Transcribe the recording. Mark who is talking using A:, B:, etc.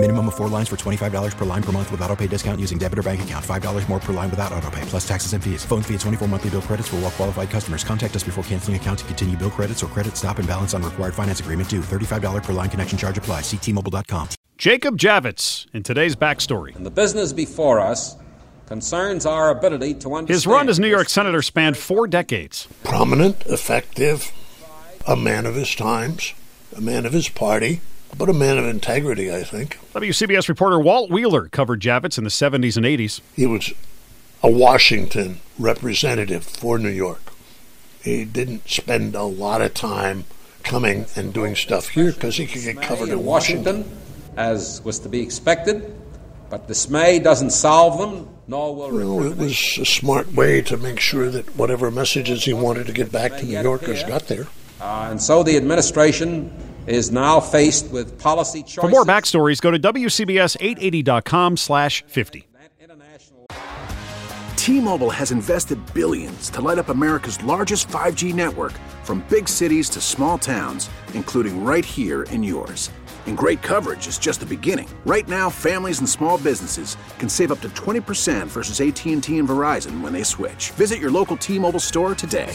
A: Minimum of four lines for $25 per line per month with auto pay discount using debit or bank account. $5 more per line without auto pay, plus taxes and fees. Phone fee at 24 monthly bill credits for all well qualified customers. Contact us before canceling account to continue bill credits or credit stop and balance on required finance agreement due. $35 per line connection charge apply. Ctmobile.com.
B: Jacob Javits in today's backstory.
C: And the business before us concerns our ability to understand.
B: His run as New York Senator spanned four decades.
D: Prominent, effective, a man of his times, a man of his party but a man of integrity, I think.
B: WCBS reporter Walt Wheeler covered Javits in the 70s and 80s.
D: He was a Washington representative for New York. He didn't spend a lot of time coming and doing stuff here because he could get covered in Washington, Washington,
C: as was to be expected. But dismay doesn't solve them, nor will
D: well, it was a smart way to make sure that whatever messages he wanted to get back to New Yorkers got there.
C: Uh, and so the administration is now faced with policy choices.
B: For more backstories, go to WCBS880.com slash 50.
E: T-Mobile has invested billions to light up America's largest 5G network from big cities to small towns, including right here in yours. And great coverage is just the beginning. Right now, families and small businesses can save up to 20% versus AT&T and Verizon when they switch. Visit your local T-Mobile store today.